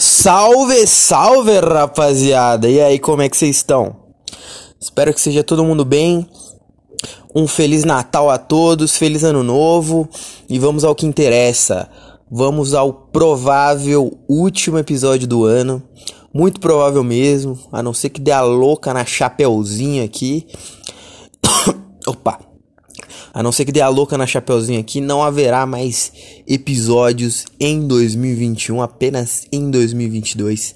Salve, salve, rapaziada! E aí, como é que vocês estão? Espero que seja todo mundo bem. Um feliz Natal a todos, feliz Ano Novo e vamos ao que interessa. Vamos ao provável último episódio do ano. Muito provável mesmo, a não ser que dê a louca na chapeuzinho aqui. Opa! A não ser que dê a louca na chapeuzinho aqui, não haverá mais episódios em 2021, apenas em 2022.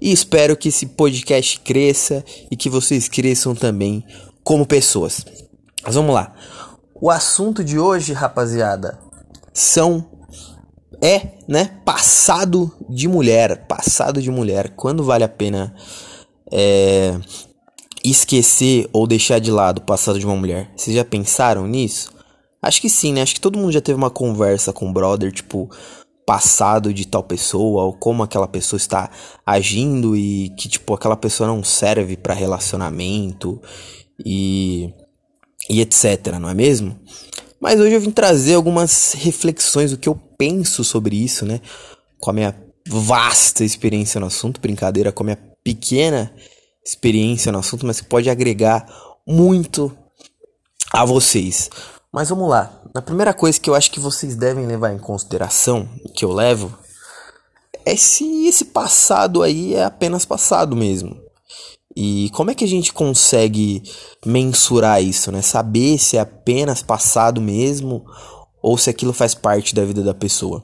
E espero que esse podcast cresça e que vocês cresçam também como pessoas. Mas vamos lá. O assunto de hoje, rapaziada, são é, né, passado de mulher, passado de mulher. Quando vale a pena é, esquecer ou deixar de lado o passado de uma mulher? Vocês já pensaram nisso? Acho que sim, né? Acho que todo mundo já teve uma conversa com o brother, tipo, passado de tal pessoa, ou como aquela pessoa está agindo e que, tipo, aquela pessoa não serve para relacionamento e, e etc, não é mesmo? Mas hoje eu vim trazer algumas reflexões, o que eu penso sobre isso, né? Com a minha vasta experiência no assunto, brincadeira, com a minha pequena experiência no assunto, mas que pode agregar muito a vocês. Mas vamos lá. A primeira coisa que eu acho que vocês devem levar em consideração, que eu levo, é se esse passado aí é apenas passado mesmo. E como é que a gente consegue mensurar isso, né? Saber se é apenas passado mesmo ou se aquilo faz parte da vida da pessoa.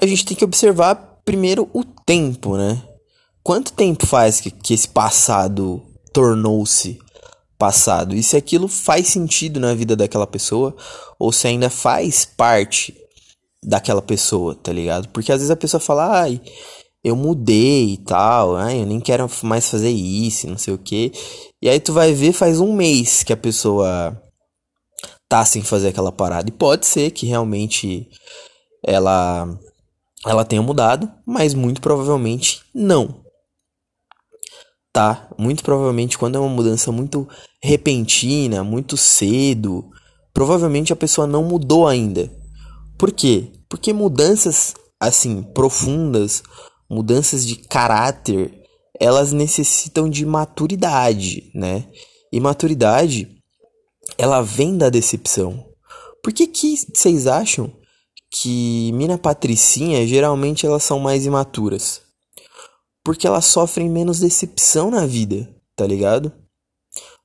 A gente tem que observar primeiro o tempo, né? Quanto tempo faz que, que esse passado tornou-se passado? E se aquilo faz sentido na vida daquela pessoa ou se ainda faz parte daquela pessoa, tá ligado? Porque às vezes a pessoa fala, ai, eu mudei e tal, ai, eu nem quero mais fazer isso, não sei o que. E aí tu vai ver faz um mês que a pessoa tá sem fazer aquela parada. E pode ser que realmente ela ela tenha mudado, mas muito provavelmente não tá? Muito provavelmente quando é uma mudança muito repentina, muito cedo, provavelmente a pessoa não mudou ainda. Por quê? Porque mudanças assim profundas, mudanças de caráter, elas necessitam de maturidade, né? E maturidade ela vem da decepção. Por que que vocês acham que mina patricinha geralmente elas são mais imaturas? Porque elas sofrem menos decepção na vida, tá ligado?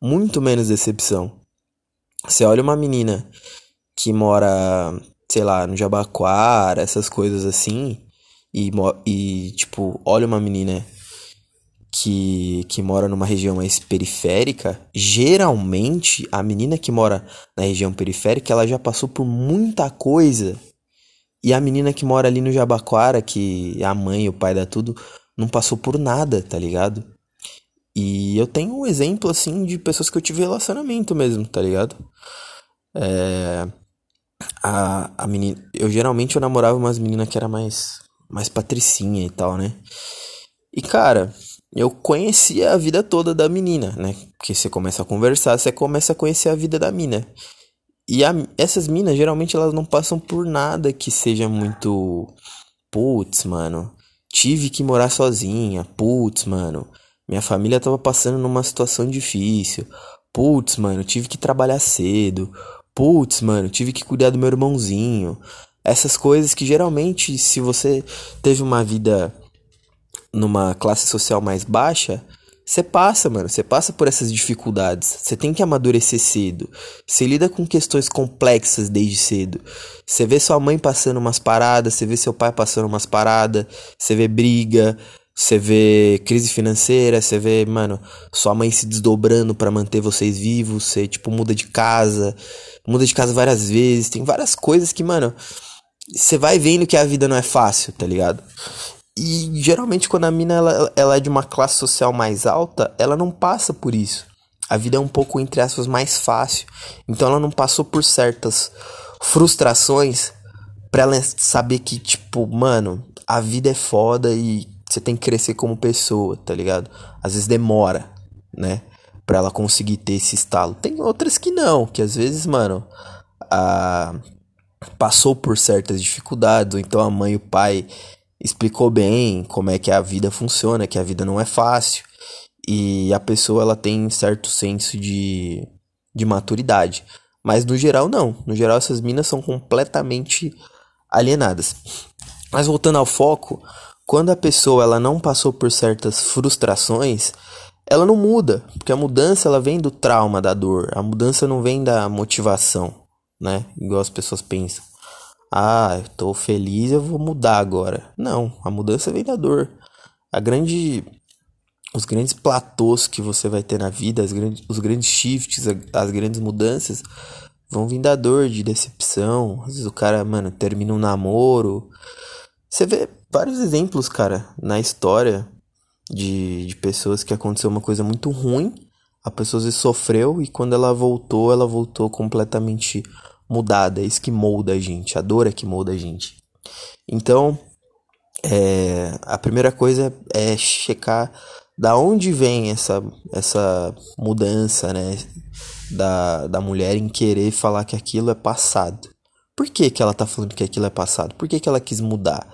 Muito menos decepção. Você olha uma menina que mora, sei lá, no Jabaquara, essas coisas assim, e, e tipo, olha uma menina que, que mora numa região mais periférica, geralmente a menina que mora na região periférica, ela já passou por muita coisa. E a menina que mora ali no Jabaquara, que a mãe o pai dá tudo, não passou por nada, tá ligado? E eu tenho um exemplo, assim, de pessoas que eu tive relacionamento mesmo, tá ligado? É... A, a menina... Eu geralmente eu namorava umas meninas que era mais, mais patricinha e tal, né? E, cara, eu conhecia a vida toda da menina, né? Porque você começa a conversar, você começa a conhecer a vida da mina. E a, essas minas, geralmente, elas não passam por nada que seja muito... Putz, mano Tive que morar sozinha. Putz, mano. Minha família tava passando numa situação difícil. Putz, mano, tive que trabalhar cedo. Putz, mano, tive que cuidar do meu irmãozinho. Essas coisas que geralmente, se você teve uma vida numa classe social mais baixa, você passa, mano. Você passa por essas dificuldades. Você tem que amadurecer cedo. Você lida com questões complexas desde cedo. Você vê sua mãe passando umas paradas, você vê seu pai passando umas paradas, você vê briga, você vê crise financeira, você vê, mano, sua mãe se desdobrando para manter vocês vivos, você tipo muda de casa, muda de casa várias vezes, tem várias coisas que, mano, você vai vendo que a vida não é fácil, tá ligado? E geralmente quando a mina ela, ela é de uma classe social mais alta, ela não passa por isso. A vida é um pouco, entre aspas, mais fácil. Então ela não passou por certas frustrações pra ela saber que, tipo, mano, a vida é foda e você tem que crescer como pessoa, tá ligado? Às vezes demora, né? Pra ela conseguir ter esse estalo. Tem outras que não, que às vezes, mano, a... passou por certas dificuldades, ou então a mãe e o pai explicou bem como é que a vida funciona, que a vida não é fácil. E a pessoa ela tem certo senso de, de maturidade. Mas no geral não. No geral essas minas são completamente alienadas. Mas voltando ao foco, quando a pessoa ela não passou por certas frustrações, ela não muda, porque a mudança ela vem do trauma, da dor. A mudança não vem da motivação, né? Igual as pessoas pensam. Ah, eu tô feliz, eu vou mudar agora. Não, a mudança vem da dor. A grande os grandes platôs que você vai ter na vida, grandes, os grandes shifts, as grandes mudanças vão vir da dor, de decepção. Às vezes o cara, mano, termina um namoro. Você vê vários exemplos, cara, na história de, de pessoas que aconteceu uma coisa muito ruim, a pessoa sofreu e quando ela voltou, ela voltou completamente mudada. É isso que molda a gente, a dor é que molda a gente. Então, é, a primeira coisa é checar da onde vem essa, essa mudança, né? Da, da mulher em querer falar que aquilo é passado. Por que, que ela tá falando que aquilo é passado? Por que, que ela quis mudar?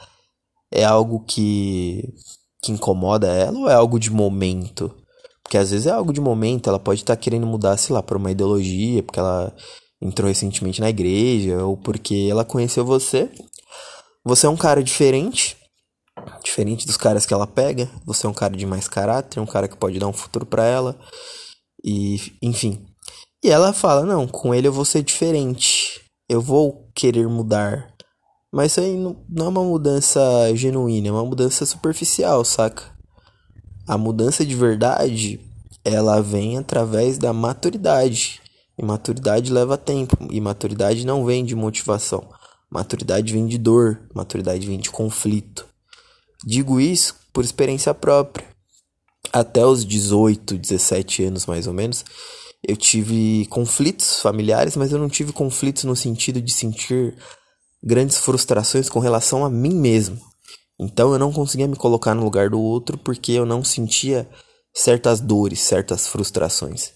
É algo que que incomoda ela ou é algo de momento? Porque às vezes é algo de momento, ela pode estar tá querendo mudar, sei lá, por uma ideologia, porque ela entrou recentemente na igreja, ou porque ela conheceu você. Você é um cara diferente, diferente dos caras que ela pega. Você é um cara de mais caráter, um cara que pode dar um futuro para ela. E, enfim. E ela fala: "Não, com ele eu vou ser diferente. Eu vou querer mudar. Mas isso aí não, é uma mudança genuína, é uma mudança superficial, saca? A mudança de verdade, ela vem através da maturidade. E maturidade leva tempo. E maturidade não vem de motivação. Maturidade vem de dor. Maturidade vem de conflito. Digo isso por experiência própria. Até os 18, 17 anos mais ou menos, eu tive conflitos familiares, mas eu não tive conflitos no sentido de sentir grandes frustrações com relação a mim mesmo. Então eu não conseguia me colocar no lugar do outro porque eu não sentia certas dores, certas frustrações.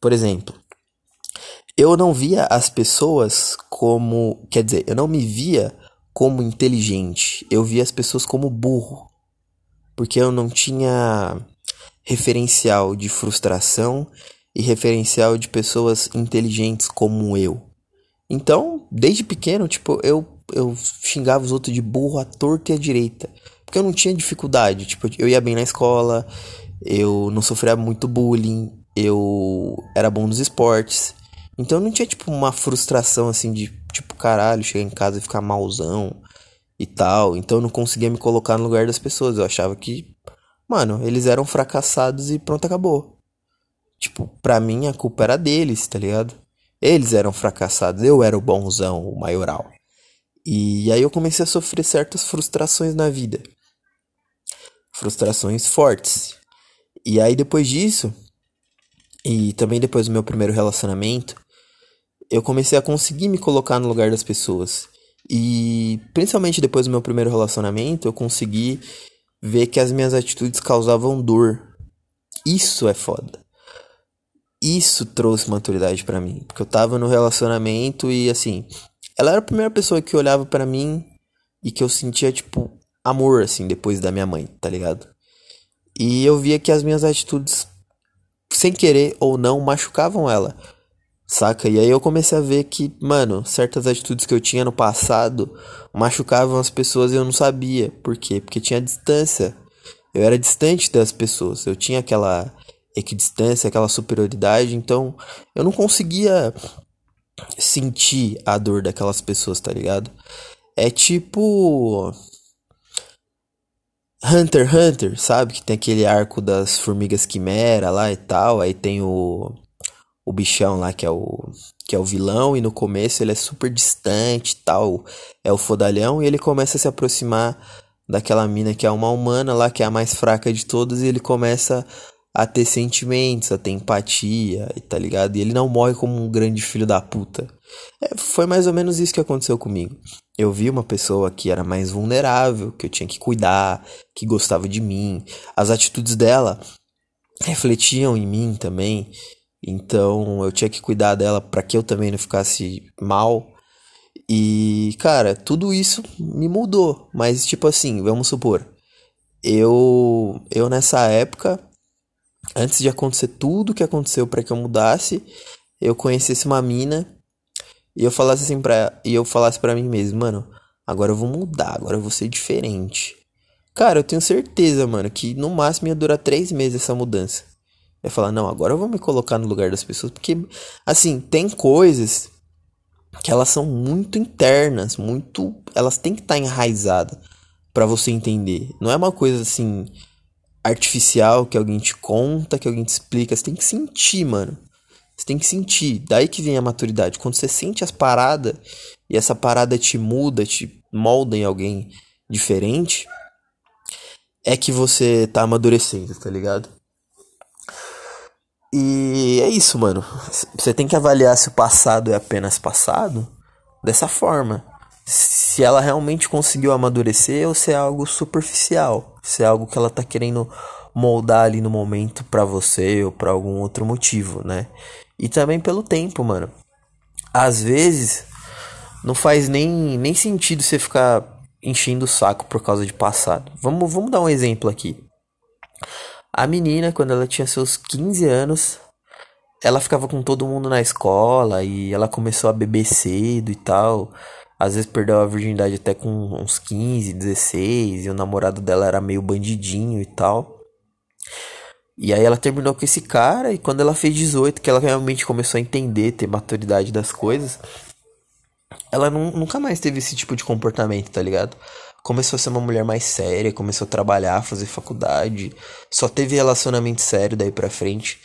Por exemplo, eu não via as pessoas como, quer dizer, eu não me via como inteligente, eu via as pessoas como burro. Porque eu não tinha referencial de frustração e referencial de pessoas inteligentes como eu. Então, desde pequeno, tipo, eu, eu xingava os outros de burro à torta e à direita. Porque eu não tinha dificuldade. Tipo, eu ia bem na escola, eu não sofria muito bullying, eu era bom nos esportes. Então não tinha, tipo, uma frustração assim de, tipo, caralho, chegar em casa e ficar malzão e tal. Então eu não conseguia me colocar no lugar das pessoas. Eu achava que, mano, eles eram fracassados e pronto, acabou. Tipo, pra mim a culpa era deles, tá ligado? Eles eram fracassados, eu era o bonzão, o maioral. E aí eu comecei a sofrer certas frustrações na vida. Frustrações fortes. E aí depois disso, e também depois do meu primeiro relacionamento, eu comecei a conseguir me colocar no lugar das pessoas. E principalmente depois do meu primeiro relacionamento, eu consegui ver que as minhas atitudes causavam dor. Isso é foda isso trouxe maturidade para mim, porque eu tava no relacionamento e assim, ela era a primeira pessoa que olhava para mim e que eu sentia tipo amor assim depois da minha mãe, tá ligado? E eu via que as minhas atitudes sem querer ou não machucavam ela. Saca? E aí eu comecei a ver que, mano, certas atitudes que eu tinha no passado machucavam as pessoas e eu não sabia. Por quê? Porque tinha distância. Eu era distante das pessoas. Eu tinha aquela equidistância, aquela superioridade, então eu não conseguia sentir a dor daquelas pessoas, tá ligado? É tipo Hunter x Hunter, sabe? Que tem aquele arco das formigas quimera lá e tal, aí tem o o bichão lá que é o que é o vilão e no começo ele é super distante, tal, é o fodalhão e ele começa a se aproximar daquela mina que é uma humana lá, que é a mais fraca de todas e ele começa a ter sentimentos, a ter empatia, tá ligado? E ele não morre como um grande filho da puta. É, foi mais ou menos isso que aconteceu comigo. Eu vi uma pessoa que era mais vulnerável, que eu tinha que cuidar, que gostava de mim. As atitudes dela refletiam em mim também. Então eu tinha que cuidar dela para que eu também não ficasse mal. E, cara, tudo isso me mudou. Mas, tipo assim, vamos supor. Eu, eu nessa época, antes de acontecer tudo que aconteceu para que eu mudasse, eu conhecesse uma mina e eu falasse assim pra, e eu falasse para mim mesmo, mano, agora eu vou mudar, agora eu vou ser diferente. Cara, eu tenho certeza, mano, que no máximo ia durar três meses essa mudança. Ia falar, não, agora eu vou me colocar no lugar das pessoas, porque, assim, tem coisas que elas são muito internas, muito, elas têm que estar tá enraizadas para você entender. Não é uma coisa assim artificial que alguém te conta, que alguém te explica, você tem que sentir, mano. Você tem que sentir. Daí que vem a maturidade. Quando você sente as paradas e essa parada te muda, te molda em alguém diferente, é que você tá amadurecendo, tá ligado? E é isso, mano. Você tem que avaliar se o passado é apenas passado dessa forma. Se ela realmente conseguiu amadurecer ou se é algo superficial. Se é algo que ela tá querendo moldar ali no momento para você ou para algum outro motivo, né? E também pelo tempo, mano. Às vezes não faz nem, nem sentido você ficar enchendo o saco por causa de passado. Vamos, vamos dar um exemplo aqui. A menina, quando ela tinha seus 15 anos, ela ficava com todo mundo na escola e ela começou a beber cedo e tal. Às vezes perdeu a virgindade até com uns 15, 16, e o namorado dela era meio bandidinho e tal. E aí ela terminou com esse cara e quando ela fez 18, que ela realmente começou a entender, ter maturidade das coisas, ela nunca mais teve esse tipo de comportamento, tá ligado? Começou a ser uma mulher mais séria, começou a trabalhar, fazer faculdade, só teve relacionamento sério daí pra frente.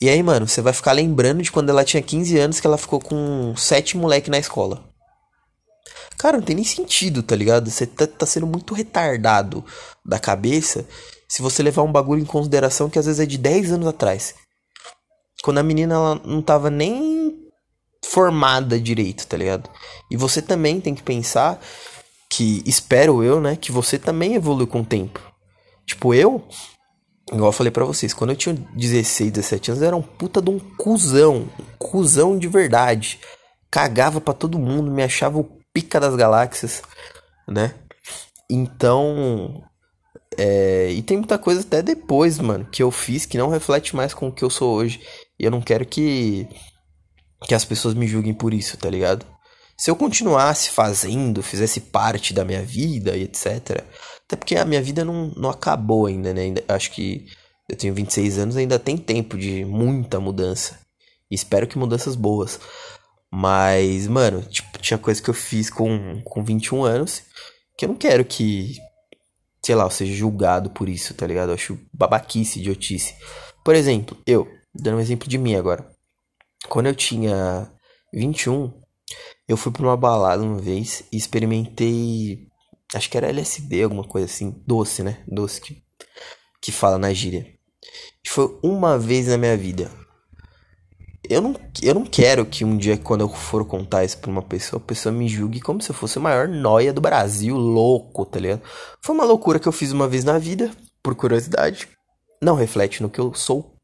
E aí, mano, você vai ficar lembrando de quando ela tinha 15 anos que ela ficou com sete moleque na escola. Cara, não tem nem sentido, tá ligado? Você tá, tá sendo muito retardado da cabeça se você levar um bagulho em consideração que às vezes é de 10 anos atrás. Quando a menina ela não tava nem formada direito, tá ligado? E você também tem que pensar que espero eu, né, que você também evolui com o tempo. Tipo, eu, igual eu falei para vocês, quando eu tinha 16, 17 anos, eu era um puta de um cuzão, um cuzão de verdade. Cagava para todo mundo, me achava o pica das galáxias, né? Então, é, e tem muita coisa até depois, mano, que eu fiz que não reflete mais com o que eu sou hoje. E eu não quero que que as pessoas me julguem por isso, tá ligado? Se eu continuasse fazendo, fizesse parte da minha vida e etc. Até porque a minha vida não, não acabou ainda, né? Ainda, acho que eu tenho 26 anos, ainda tem tempo de muita mudança. E espero que mudanças boas. Mas, mano, tipo, tinha coisa que eu fiz com, com 21 anos que eu não quero que, sei lá, eu seja julgado por isso, tá ligado? Eu acho babaquice, idiotice. Por exemplo, eu, dando um exemplo de mim agora. Quando eu tinha 21, eu fui pra uma balada uma vez e experimentei. Acho que era LSD, alguma coisa assim. Doce, né? Doce que, que fala na gíria. Foi uma vez na minha vida. Eu não, eu não quero que um dia, quando eu for contar isso pra uma pessoa, a pessoa me julgue como se eu fosse o maior noia do Brasil, louco, tá ligado? Foi uma loucura que eu fiz uma vez na vida, por curiosidade. Não reflete no que eu sou,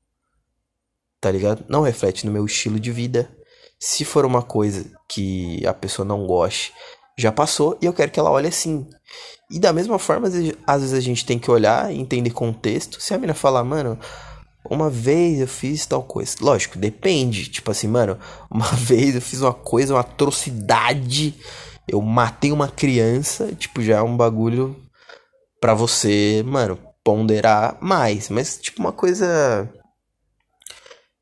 tá ligado? Não reflete no meu estilo de vida. Se for uma coisa que a pessoa não goste, já passou e eu quero que ela olhe assim. E da mesma forma, às vezes a gente tem que olhar e entender contexto. Se a mina falar, mano, uma vez eu fiz tal coisa. Lógico, depende. Tipo assim, mano, uma vez eu fiz uma coisa, uma atrocidade. Eu matei uma criança. Tipo, já é um bagulho pra você, mano, ponderar mais. Mas, tipo, uma coisa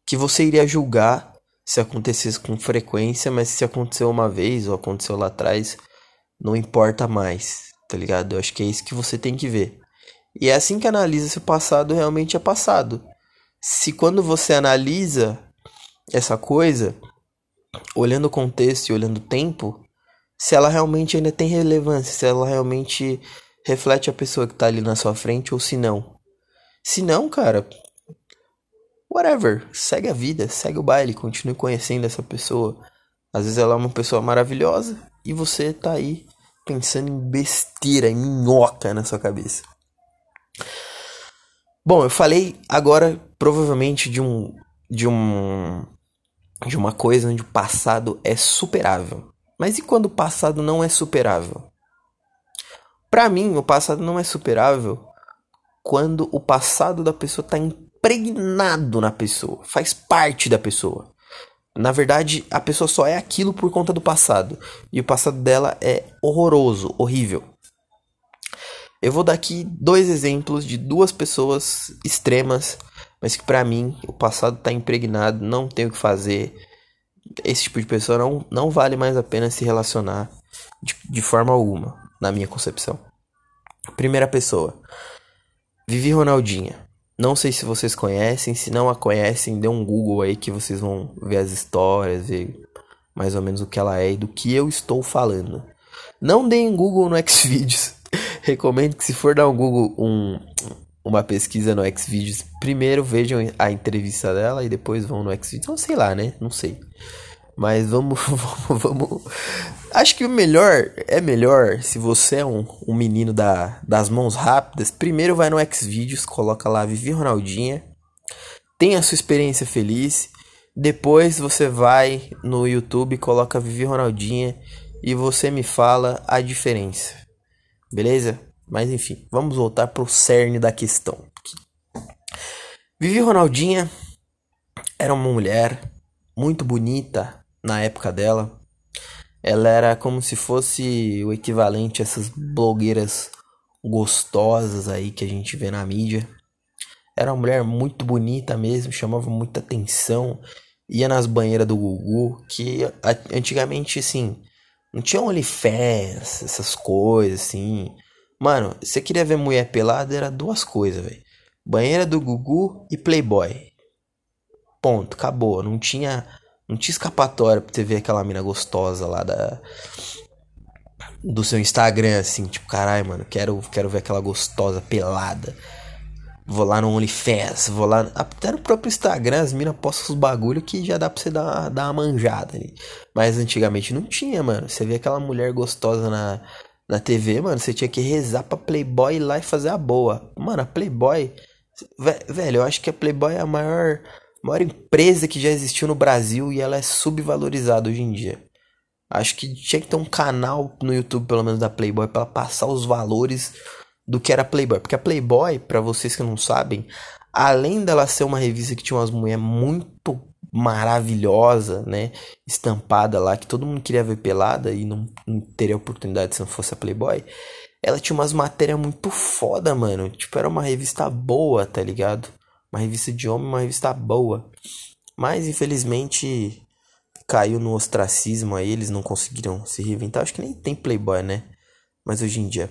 que você iria julgar se acontecesse com frequência, mas se aconteceu uma vez ou aconteceu lá atrás, não importa mais, tá ligado? Eu acho que é isso que você tem que ver. E é assim que analisa se o passado realmente é passado. Se quando você analisa essa coisa, olhando o contexto e olhando o tempo, se ela realmente ainda tem relevância, se ela realmente reflete a pessoa que tá ali na sua frente ou se não. Se não, cara, whatever, segue a vida, segue o baile, continue conhecendo essa pessoa. Às vezes ela é uma pessoa maravilhosa e você tá aí pensando em besteira, em minhoca na sua cabeça. Bom, eu falei agora provavelmente de um de um de uma coisa onde o passado é superável. Mas e quando o passado não é superável? Para mim, o passado não é superável quando o passado da pessoa está impregnado na pessoa, faz parte da pessoa. Na verdade, a pessoa só é aquilo por conta do passado. E o passado dela é horroroso, horrível. Eu vou dar aqui dois exemplos de duas pessoas extremas, mas que para mim o passado está impregnado, não tem o que fazer. Esse tipo de pessoa não, não vale mais a pena se relacionar de, de forma alguma, na minha concepção. Primeira pessoa, Vivi Ronaldinha. Não sei se vocês conhecem, se não a conhecem, dê um Google aí que vocês vão ver as histórias, ver mais ou menos o que ela é e do que eu estou falando. Não deem Google no Xvideos. Recomendo que se for dar um Google um, uma pesquisa no Xvideos, primeiro vejam a entrevista dela e depois vão no Xvideos. Não sei lá, né? Não sei. Mas vamos, vamos, vamos. Acho que o melhor é melhor se você é um, um menino da, das mãos rápidas. Primeiro vai no Xvideos, coloca lá Vivi Ronaldinha, tenha a sua experiência feliz. Depois você vai no YouTube, coloca Vivi Ronaldinha e você me fala a diferença. Beleza? Mas enfim, vamos voltar pro cerne da questão. Vivi Ronaldinha era uma mulher muito bonita, na época dela. Ela era como se fosse o equivalente a essas blogueiras gostosas aí que a gente vê na mídia. Era uma mulher muito bonita mesmo, chamava muita atenção. Ia nas banheiras do Gugu, que antigamente, assim, não tinha OnlyFans, essas coisas, assim. Mano, você queria ver mulher pelada, era duas coisas, velho. Banheira do Gugu e Playboy. Ponto, acabou. Não tinha não tinha escapatória pra você ver aquela mina gostosa lá da. Do seu Instagram, assim, tipo, caralho, mano, quero, quero ver aquela gostosa pelada. Vou lá no OnlyFans, vou lá. Até no próprio Instagram, as minas postam os bagulho que já dá pra você dar, dar uma manjada ali. Mas antigamente não tinha, mano. Você vê aquela mulher gostosa na, na TV, mano. Você tinha que rezar pra Playboy ir lá e fazer a boa. Mano, a Playboy. Velho, eu acho que a Playboy é a maior maior empresa que já existiu no Brasil e ela é subvalorizada hoje em dia. Acho que tinha que ter um canal no YouTube, pelo menos da Playboy, para passar os valores do que era Playboy. Porque a Playboy, para vocês que não sabem, além dela ser uma revista que tinha umas mulheres muito maravilhosa, né, estampada lá que todo mundo queria ver pelada e não, não teria oportunidade se não fosse a Playboy. Ela tinha umas matérias muito foda, mano. Tipo, era uma revista boa, tá ligado? Uma revista de homem, uma revista boa. Mas infelizmente caiu no ostracismo aí, eles não conseguiram se reinventar. Acho que nem tem Playboy, né? Mas hoje em dia.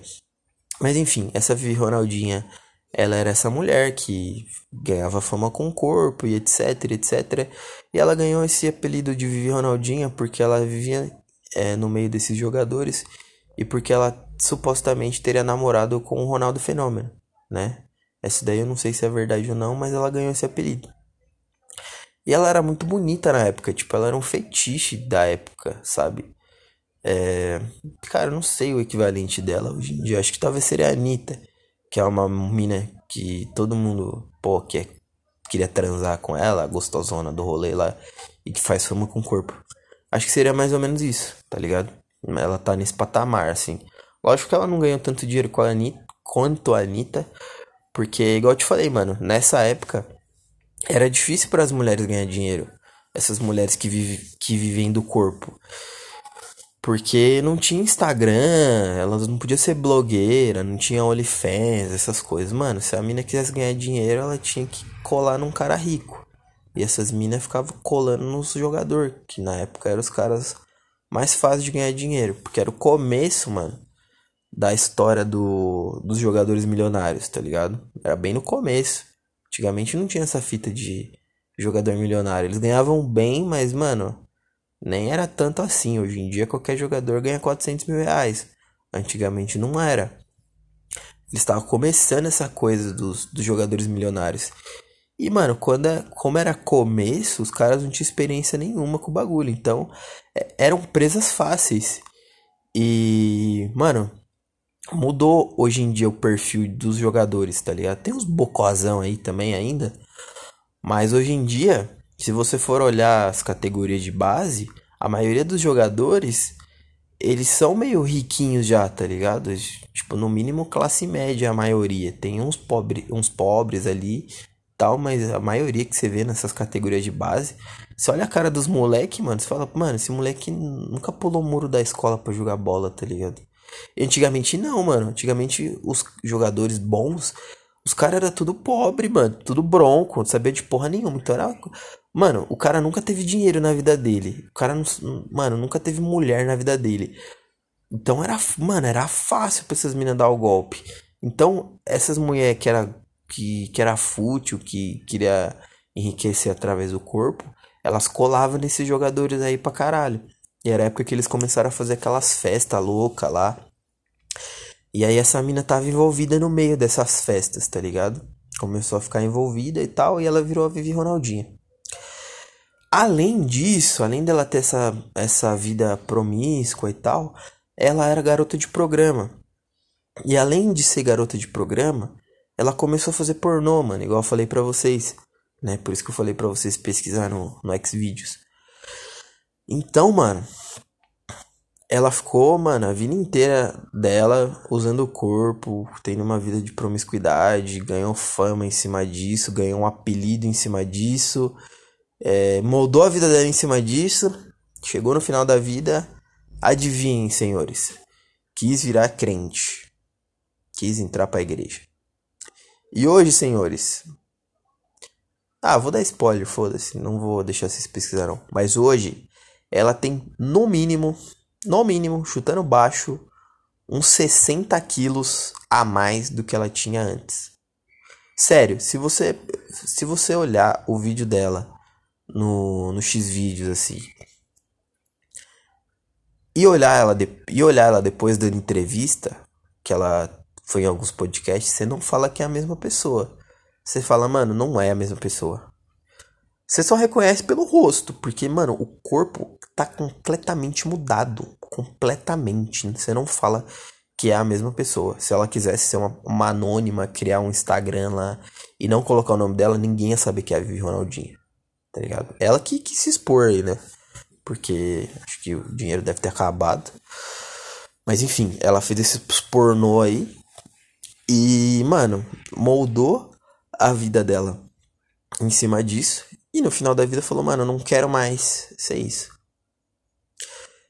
Mas enfim, essa Vivi Ronaldinha, ela era essa mulher que ganhava fama com o corpo e etc, etc. E ela ganhou esse apelido de Vivi Ronaldinha porque ela vivia é, no meio desses jogadores e porque ela supostamente teria namorado com o Ronaldo Fenômeno, né? Essa daí eu não sei se é verdade ou não, mas ela ganhou esse apelido. E ela era muito bonita na época, tipo, ela era um fetiche da época, sabe? É... Cara, eu não sei o equivalente dela hoje em dia. Acho que talvez seria a Anitta, que é uma mina que todo mundo, pô, que é... queria transar com ela, a gostosona do rolê lá, e que faz fama com o corpo. Acho que seria mais ou menos isso, tá ligado? Ela tá nesse patamar, assim. Lógico que ela não ganhou tanto dinheiro com a Anitta, quanto a Anitta, porque, igual eu te falei, mano, nessa época era difícil para as mulheres ganhar dinheiro. Essas mulheres que, vive, que vivem do corpo. Porque não tinha Instagram, elas não podiam ser blogueira, não tinha OnlyFans, essas coisas. Mano, se a mina quisesse ganhar dinheiro, ela tinha que colar num cara rico. E essas minas ficavam colando nos jogadores, que na época eram os caras mais fáceis de ganhar dinheiro. Porque era o começo, mano, da história do, dos jogadores milionários, tá ligado? Era bem no começo. Antigamente não tinha essa fita de jogador milionário. Eles ganhavam bem, mas, mano, nem era tanto assim. Hoje em dia qualquer jogador ganha 400 mil reais. Antigamente não era. Eles estavam começando essa coisa dos, dos jogadores milionários. E, mano, quando é, como era começo, os caras não tinham experiência nenhuma com o bagulho. Então, é, eram presas fáceis. E, mano, mudou hoje em dia o perfil dos jogadores, tá ligado? Tem uns bocozão aí também ainda. Mas hoje em dia, se você for olhar as categorias de base, a maioria dos jogadores eles são meio riquinhos já, tá ligado? Tipo, no mínimo classe média a maioria. Tem uns, pobre, uns pobres ali tal, mas a maioria que você vê nessas categorias de base. Você olha a cara dos moleque, mano, você fala, mano, esse moleque nunca pulou o muro da escola para jogar bola, tá ligado? Antigamente não, mano. Antigamente os jogadores bons, os caras era tudo pobre, mano. Tudo bronco, não sabia de porra nenhuma. Então era. Mano, o cara nunca teve dinheiro na vida dele. O cara, não, mano, nunca teve mulher na vida dele. Então era, mano, era fácil pra essas minas dar o golpe. Então, essas mulheres que era que, que era fútil, que queria enriquecer através do corpo, elas colavam nesses jogadores aí pra caralho. E era a época que eles começaram a fazer aquelas festas loucas lá. E aí essa mina tava envolvida no meio dessas festas, tá ligado? Começou a ficar envolvida e tal, e ela virou a Vivi Ronaldinha. Além disso, além dela ter essa, essa vida promíscua e tal, ela era garota de programa. E além de ser garota de programa, ela começou a fazer pornô, mano, igual eu falei para vocês, né? Por isso que eu falei para vocês pesquisar no, no Xvideos. Então, mano, ela ficou, mano, a vida inteira dela usando o corpo, tendo uma vida de promiscuidade, ganhou fama em cima disso, ganhou um apelido em cima disso, é, moldou a vida dela em cima disso, chegou no final da vida, adivinhem, senhores, quis virar crente, quis entrar pra igreja. E hoje, senhores. Ah, vou dar spoiler, foda-se. Não vou deixar vocês pesquisarem. Mas hoje, ela tem no mínimo, no mínimo, chutando baixo, uns 60 quilos a mais do que ela tinha antes. Sério, se você se você olhar o vídeo dela no, no X vídeos assim e olhar ela de, e olhar ela depois da entrevista que ela foi em alguns podcasts, você não fala que é a mesma pessoa. Você fala, mano, não é a mesma pessoa. Você só reconhece pelo rosto, porque, mano, o corpo tá completamente mudado. Completamente. Você não fala que é a mesma pessoa. Se ela quisesse ser uma, uma anônima, criar um Instagram lá e não colocar o nome dela, ninguém ia saber que é a Vivi Ronaldinha. Tá ligado? Ela que, que se expor aí, né? Porque acho que o dinheiro deve ter acabado. Mas enfim, ela fez esse pornô aí. E, mano, moldou a vida dela em cima disso. E no final da vida falou, mano, eu não quero mais ser isso.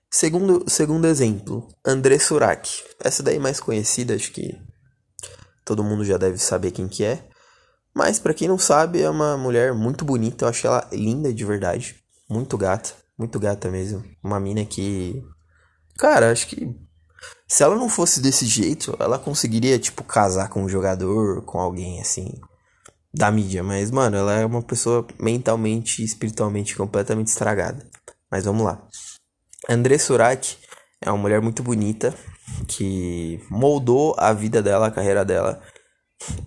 Segundo, segundo exemplo, André Surak. Essa daí mais conhecida, acho que todo mundo já deve saber quem que é. Mas para quem não sabe, é uma mulher muito bonita, eu acho ela linda de verdade. Muito gata, muito gata mesmo. Uma mina que. Cara, acho que se ela não fosse desse jeito, ela conseguiria, tipo, casar com um jogador, com alguém assim, da mídia. Mas, mano, ela é uma pessoa mentalmente e espiritualmente completamente estragada. Mas vamos lá. André Surak é uma mulher muito bonita que moldou a vida dela, a carreira dela,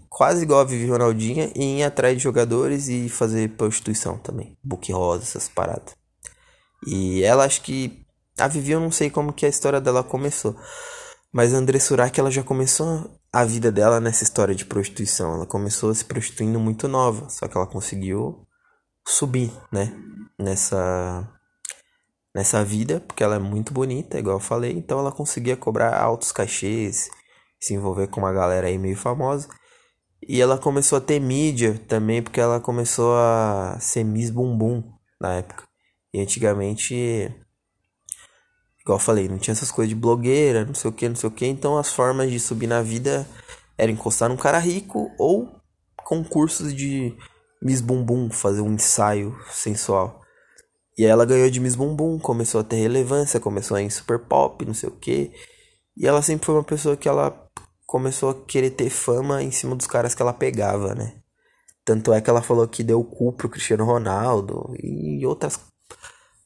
quase igual a Vivi Ronaldinha, em ir atrás de jogadores e fazer prostituição também. Book rosa, essas paradas. E ela acho que a Vivi eu não sei como que a história dela começou. Mas a André Surak ela já começou a vida dela nessa história de prostituição. Ela começou se prostituindo muito nova, só que ela conseguiu subir, né, nessa nessa vida, porque ela é muito bonita, igual eu falei, então ela conseguia cobrar altos cachês, se envolver com uma galera aí meio famosa. E ela começou a ter mídia também, porque ela começou a ser Miss Bumbum na época. E antigamente Igual eu falei, não tinha essas coisas de blogueira, não sei o que, não sei o que. Então as formas de subir na vida eram encostar num cara rico ou concursos de Miss Bumbum, fazer um ensaio sensual. E ela ganhou de Miss Bumbum, começou a ter relevância, começou a ir em super pop, não sei o que. E ela sempre foi uma pessoa que ela começou a querer ter fama em cima dos caras que ela pegava, né? Tanto é que ela falou que deu o cu pro Cristiano Ronaldo e outras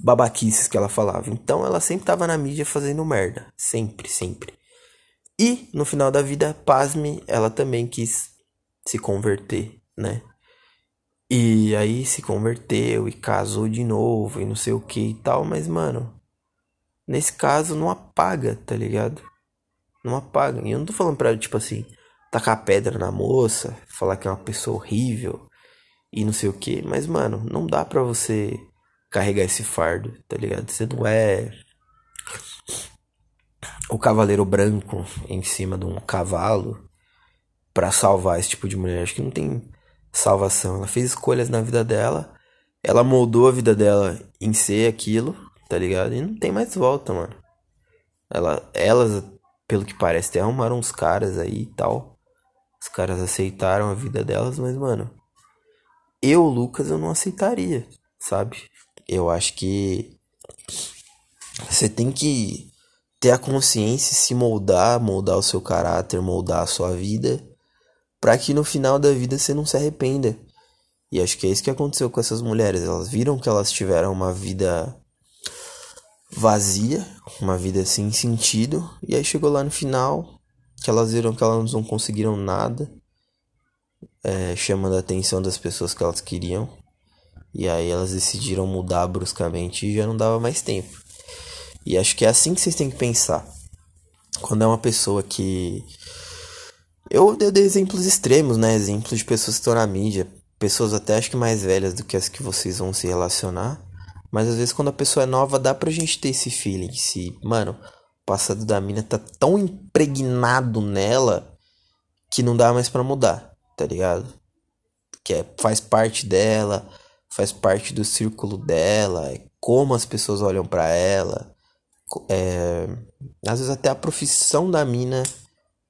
babaquices que ela falava. Então ela sempre tava na mídia fazendo merda. Sempre, sempre. E no final da vida, pasme, ela também quis se converter, né? E aí se converteu e casou de novo e não sei o que e tal, mas mano, nesse caso não apaga, tá ligado? Não apaga. E eu não tô falando pra tipo assim, tacar pedra na moça, falar que é uma pessoa horrível e não sei o que, mas mano, não dá pra você carregar esse fardo, tá ligado? Você não é. o cavaleiro branco em cima de um cavalo para salvar esse tipo de mulher. Acho que não tem salvação. Ela fez escolhas na vida dela, ela moldou a vida dela em ser aquilo, tá ligado? E não tem mais volta, mano. Ela, elas, pelo que parece, até arrumaram uns caras aí e tal. Os caras aceitaram a vida delas, mas, mano, eu, Lucas, eu não aceitaria, sabe? Eu acho que você tem que ter a consciência, se moldar, moldar o seu caráter, moldar a sua vida, para que no final da vida você não se arrependa. E acho que é isso que aconteceu com essas mulheres. Elas viram que elas tiveram uma vida vazia, uma vida sem sentido, e aí chegou lá no final que elas viram que elas não conseguiram nada, é, chamando a atenção das pessoas que elas queriam, e aí elas decidiram mudar bruscamente e já não dava mais tempo. E acho que é assim que vocês têm que pensar. Quando é uma pessoa que. Eu, eu dei exemplos extremos, né? Exemplos de pessoas que estão na mídia. Pessoas até acho que mais velhas do que as que vocês vão se relacionar. Mas às vezes quando a pessoa é nova, dá pra gente ter esse feeling. Se, mano, o passado da mina tá tão impregnado nela que não dá mais para mudar, tá ligado? Que é, faz parte dela, faz parte do círculo dela, é como as pessoas olham para ela. É, às vezes até a profissão da mina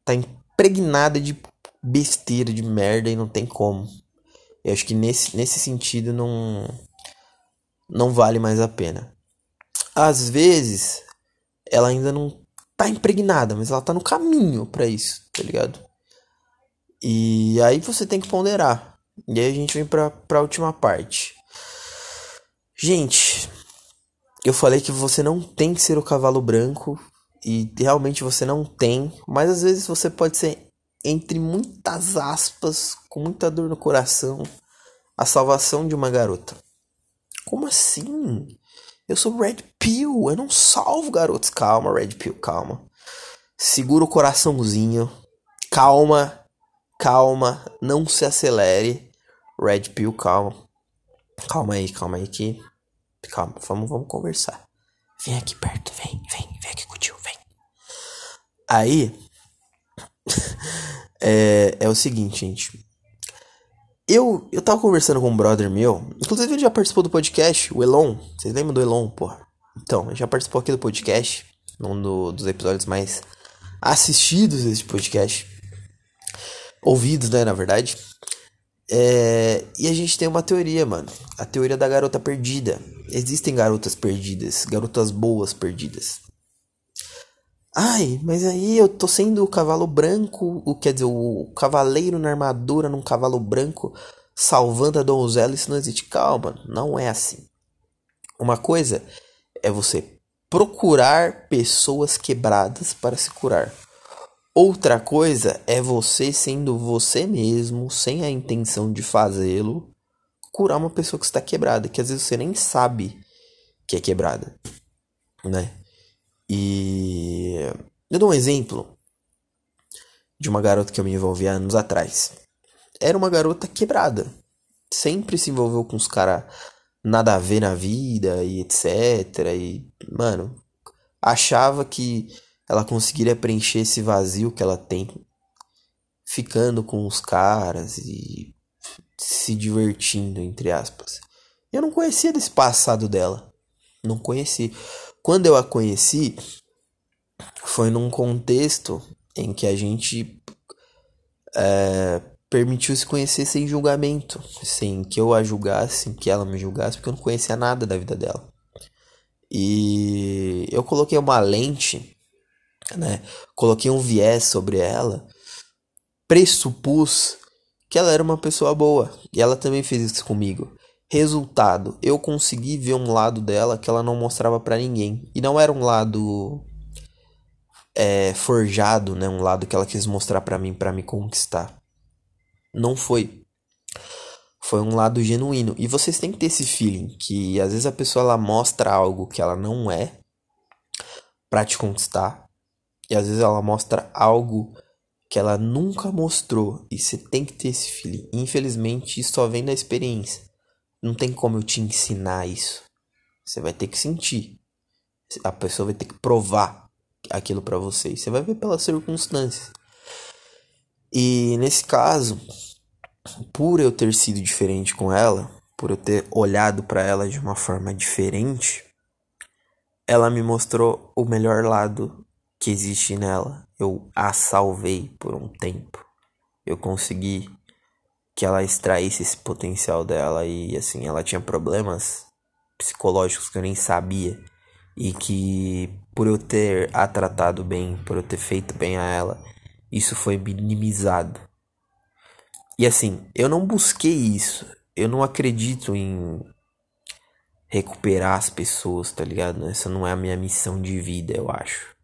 tá impregnada de besteira, de merda e não tem como. Eu acho que nesse, nesse sentido não não vale mais a pena. Às vezes, ela ainda não tá impregnada, mas ela tá no caminho para isso, tá ligado? E aí você tem que ponderar. E aí a gente vem pra, pra última parte. Gente, eu falei que você não tem que ser o cavalo branco. E realmente você não tem. Mas às vezes você pode ser, entre muitas aspas, com muita dor no coração, a salvação de uma garota. Como assim? Eu sou Red Pill, eu não salvo garotos. Calma, Red Pill, calma. Segura o coraçãozinho. Calma, calma, não se acelere. Red Pill, calma. Calma aí, calma aí que. Calma, vamos, vamos conversar. Vem aqui perto, vem, vem, vem aqui com o tio. Aí. é, é o seguinte, gente. Eu, eu tava conversando com um brother meu, inclusive ele já participou do podcast, o Elon. Vocês lembram do Elon, porra? Então, ele já participou aqui do podcast, num do, dos episódios mais assistidos desse podcast. Ouvidos, né, na verdade. É, e a gente tem uma teoria, mano. A teoria da garota perdida. Existem garotas perdidas, garotas boas perdidas. Ai, mas aí eu tô sendo o cavalo branco, o quer dizer, o cavaleiro na armadura num cavalo branco salvando a donzela, isso não existe. Calma, não é assim. Uma coisa é você procurar pessoas quebradas para se curar. Outra coisa é você sendo você mesmo, sem a intenção de fazê-lo, curar uma pessoa que está quebrada, que às vezes você nem sabe que é quebrada, né? E eu dou um exemplo de uma garota que eu me envolvi há anos atrás. Era uma garota quebrada. Sempre se envolveu com os caras nada a ver na vida e etc. E, mano, achava que ela conseguiria preencher esse vazio que ela tem ficando com os caras e se divertindo, entre aspas. Eu não conhecia desse passado dela. Não conheci. Quando eu a conheci, foi num contexto em que a gente é, permitiu se conhecer sem julgamento, sem que eu a julgasse, sem que ela me julgasse, porque eu não conhecia nada da vida dela. E eu coloquei uma lente, né? Coloquei um viés sobre ela, pressupus que ela era uma pessoa boa, e ela também fez isso comigo. Resultado, eu consegui ver um lado dela que ela não mostrava para ninguém. E não era um lado é, forjado, né? Um lado que ela quis mostrar para mim, para me conquistar. Não foi. Foi um lado genuíno. E vocês têm que ter esse feeling que às vezes a pessoa ela mostra algo que ela não é para te conquistar. E às vezes ela mostra algo que ela nunca mostrou. E você tem que ter esse feeling. Infelizmente, isso só vem da experiência. Não tem como eu te ensinar isso. Você vai ter que sentir. A pessoa vai ter que provar aquilo para você. Você vai ver pelas circunstâncias. E nesse caso, por eu ter sido diferente com ela, por eu ter olhado para ela de uma forma diferente, ela me mostrou o melhor lado que existe nela. Eu a salvei por um tempo. Eu consegui que ela extraísse esse potencial dela e assim, ela tinha problemas psicológicos que eu nem sabia e que por eu ter a tratado bem, por eu ter feito bem a ela, isso foi minimizado. E assim, eu não busquei isso. Eu não acredito em recuperar as pessoas, tá ligado? Essa não é a minha missão de vida, eu acho.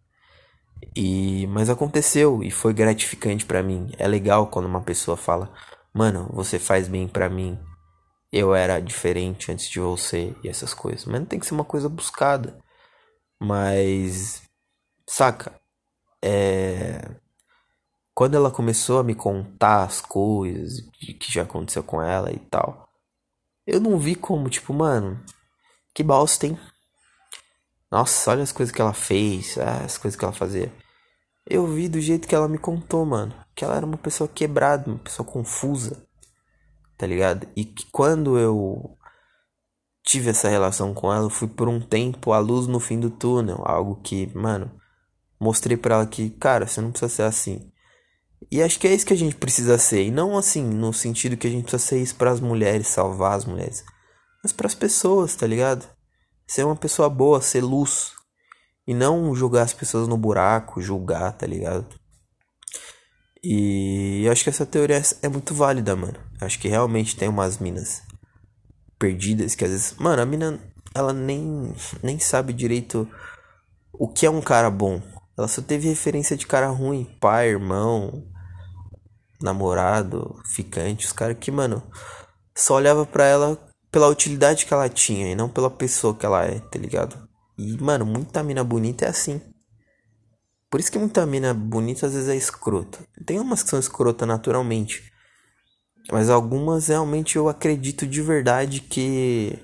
E mas aconteceu e foi gratificante para mim. É legal quando uma pessoa fala: "Mano, você faz bem para mim. Eu era diferente antes de você" e essas coisas. Mas não tem que ser uma coisa buscada. Mas saca? É quando ela começou a me contar as coisas que já aconteceu com ela e tal, eu não vi como, tipo, mano, que bosta, hein? Nossa, olha as coisas que ela fez, ah, as coisas que ela fazia. Eu vi do jeito que ela me contou, mano. Que ela era uma pessoa quebrada, uma pessoa confusa. Tá ligado? E que quando eu tive essa relação com ela, eu fui por um tempo a luz no fim do túnel. Algo que, mano, mostrei para ela que, cara, você não precisa ser assim. E acho que é isso que a gente precisa ser. E não assim, no sentido que a gente precisa ser isso para as mulheres, salvar as mulheres mas para as pessoas, tá ligado? Ser uma pessoa boa, ser luz. E não jogar as pessoas no buraco, julgar, tá ligado? E eu acho que essa teoria é muito válida, mano. Eu acho que realmente tem umas minas perdidas que às vezes. Mano, a mina, ela nem, nem sabe direito o que é um cara bom. Ela só teve referência de cara ruim, pai, irmão, namorado, ficante, os caras que, mano, só olhava pra ela pela utilidade que ela tinha e não pela pessoa que ela é, tá ligado? E, mano, muita mina bonita é assim. Por isso que muita mina bonita às vezes é escrota. Tem umas que são escrota naturalmente. Mas algumas realmente eu acredito de verdade que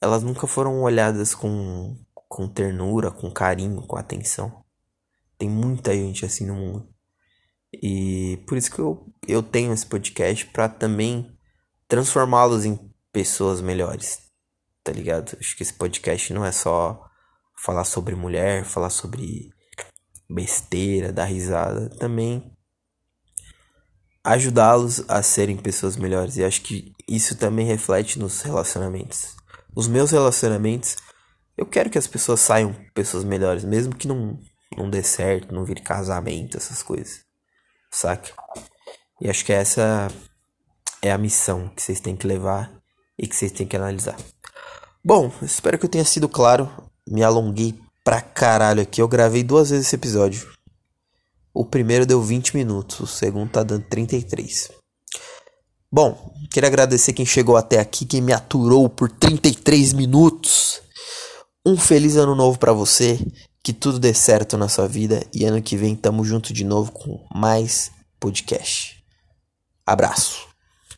elas nunca foram olhadas com, com ternura, com carinho, com atenção. Tem muita gente assim no mundo. E por isso que eu, eu tenho esse podcast para também transformá-los em pessoas melhores, tá ligado? Acho que esse podcast não é só falar sobre mulher, falar sobre besteira, dar risada, também ajudá-los a serem pessoas melhores. E acho que isso também reflete nos relacionamentos. Os meus relacionamentos, eu quero que as pessoas saiam pessoas melhores, mesmo que não, não dê certo, não vire casamento, essas coisas. Saca? E acho que essa é a missão que vocês têm que levar e que vocês têm que analisar. Bom, espero que eu tenha sido claro. Me alonguei pra caralho aqui. Eu gravei duas vezes esse episódio. O primeiro deu 20 minutos, o segundo tá dando 33. Bom, queria agradecer quem chegou até aqui, quem me aturou por 33 minutos. Um feliz ano novo para você, que tudo dê certo na sua vida e ano que vem tamo junto de novo com mais podcast. Abraço.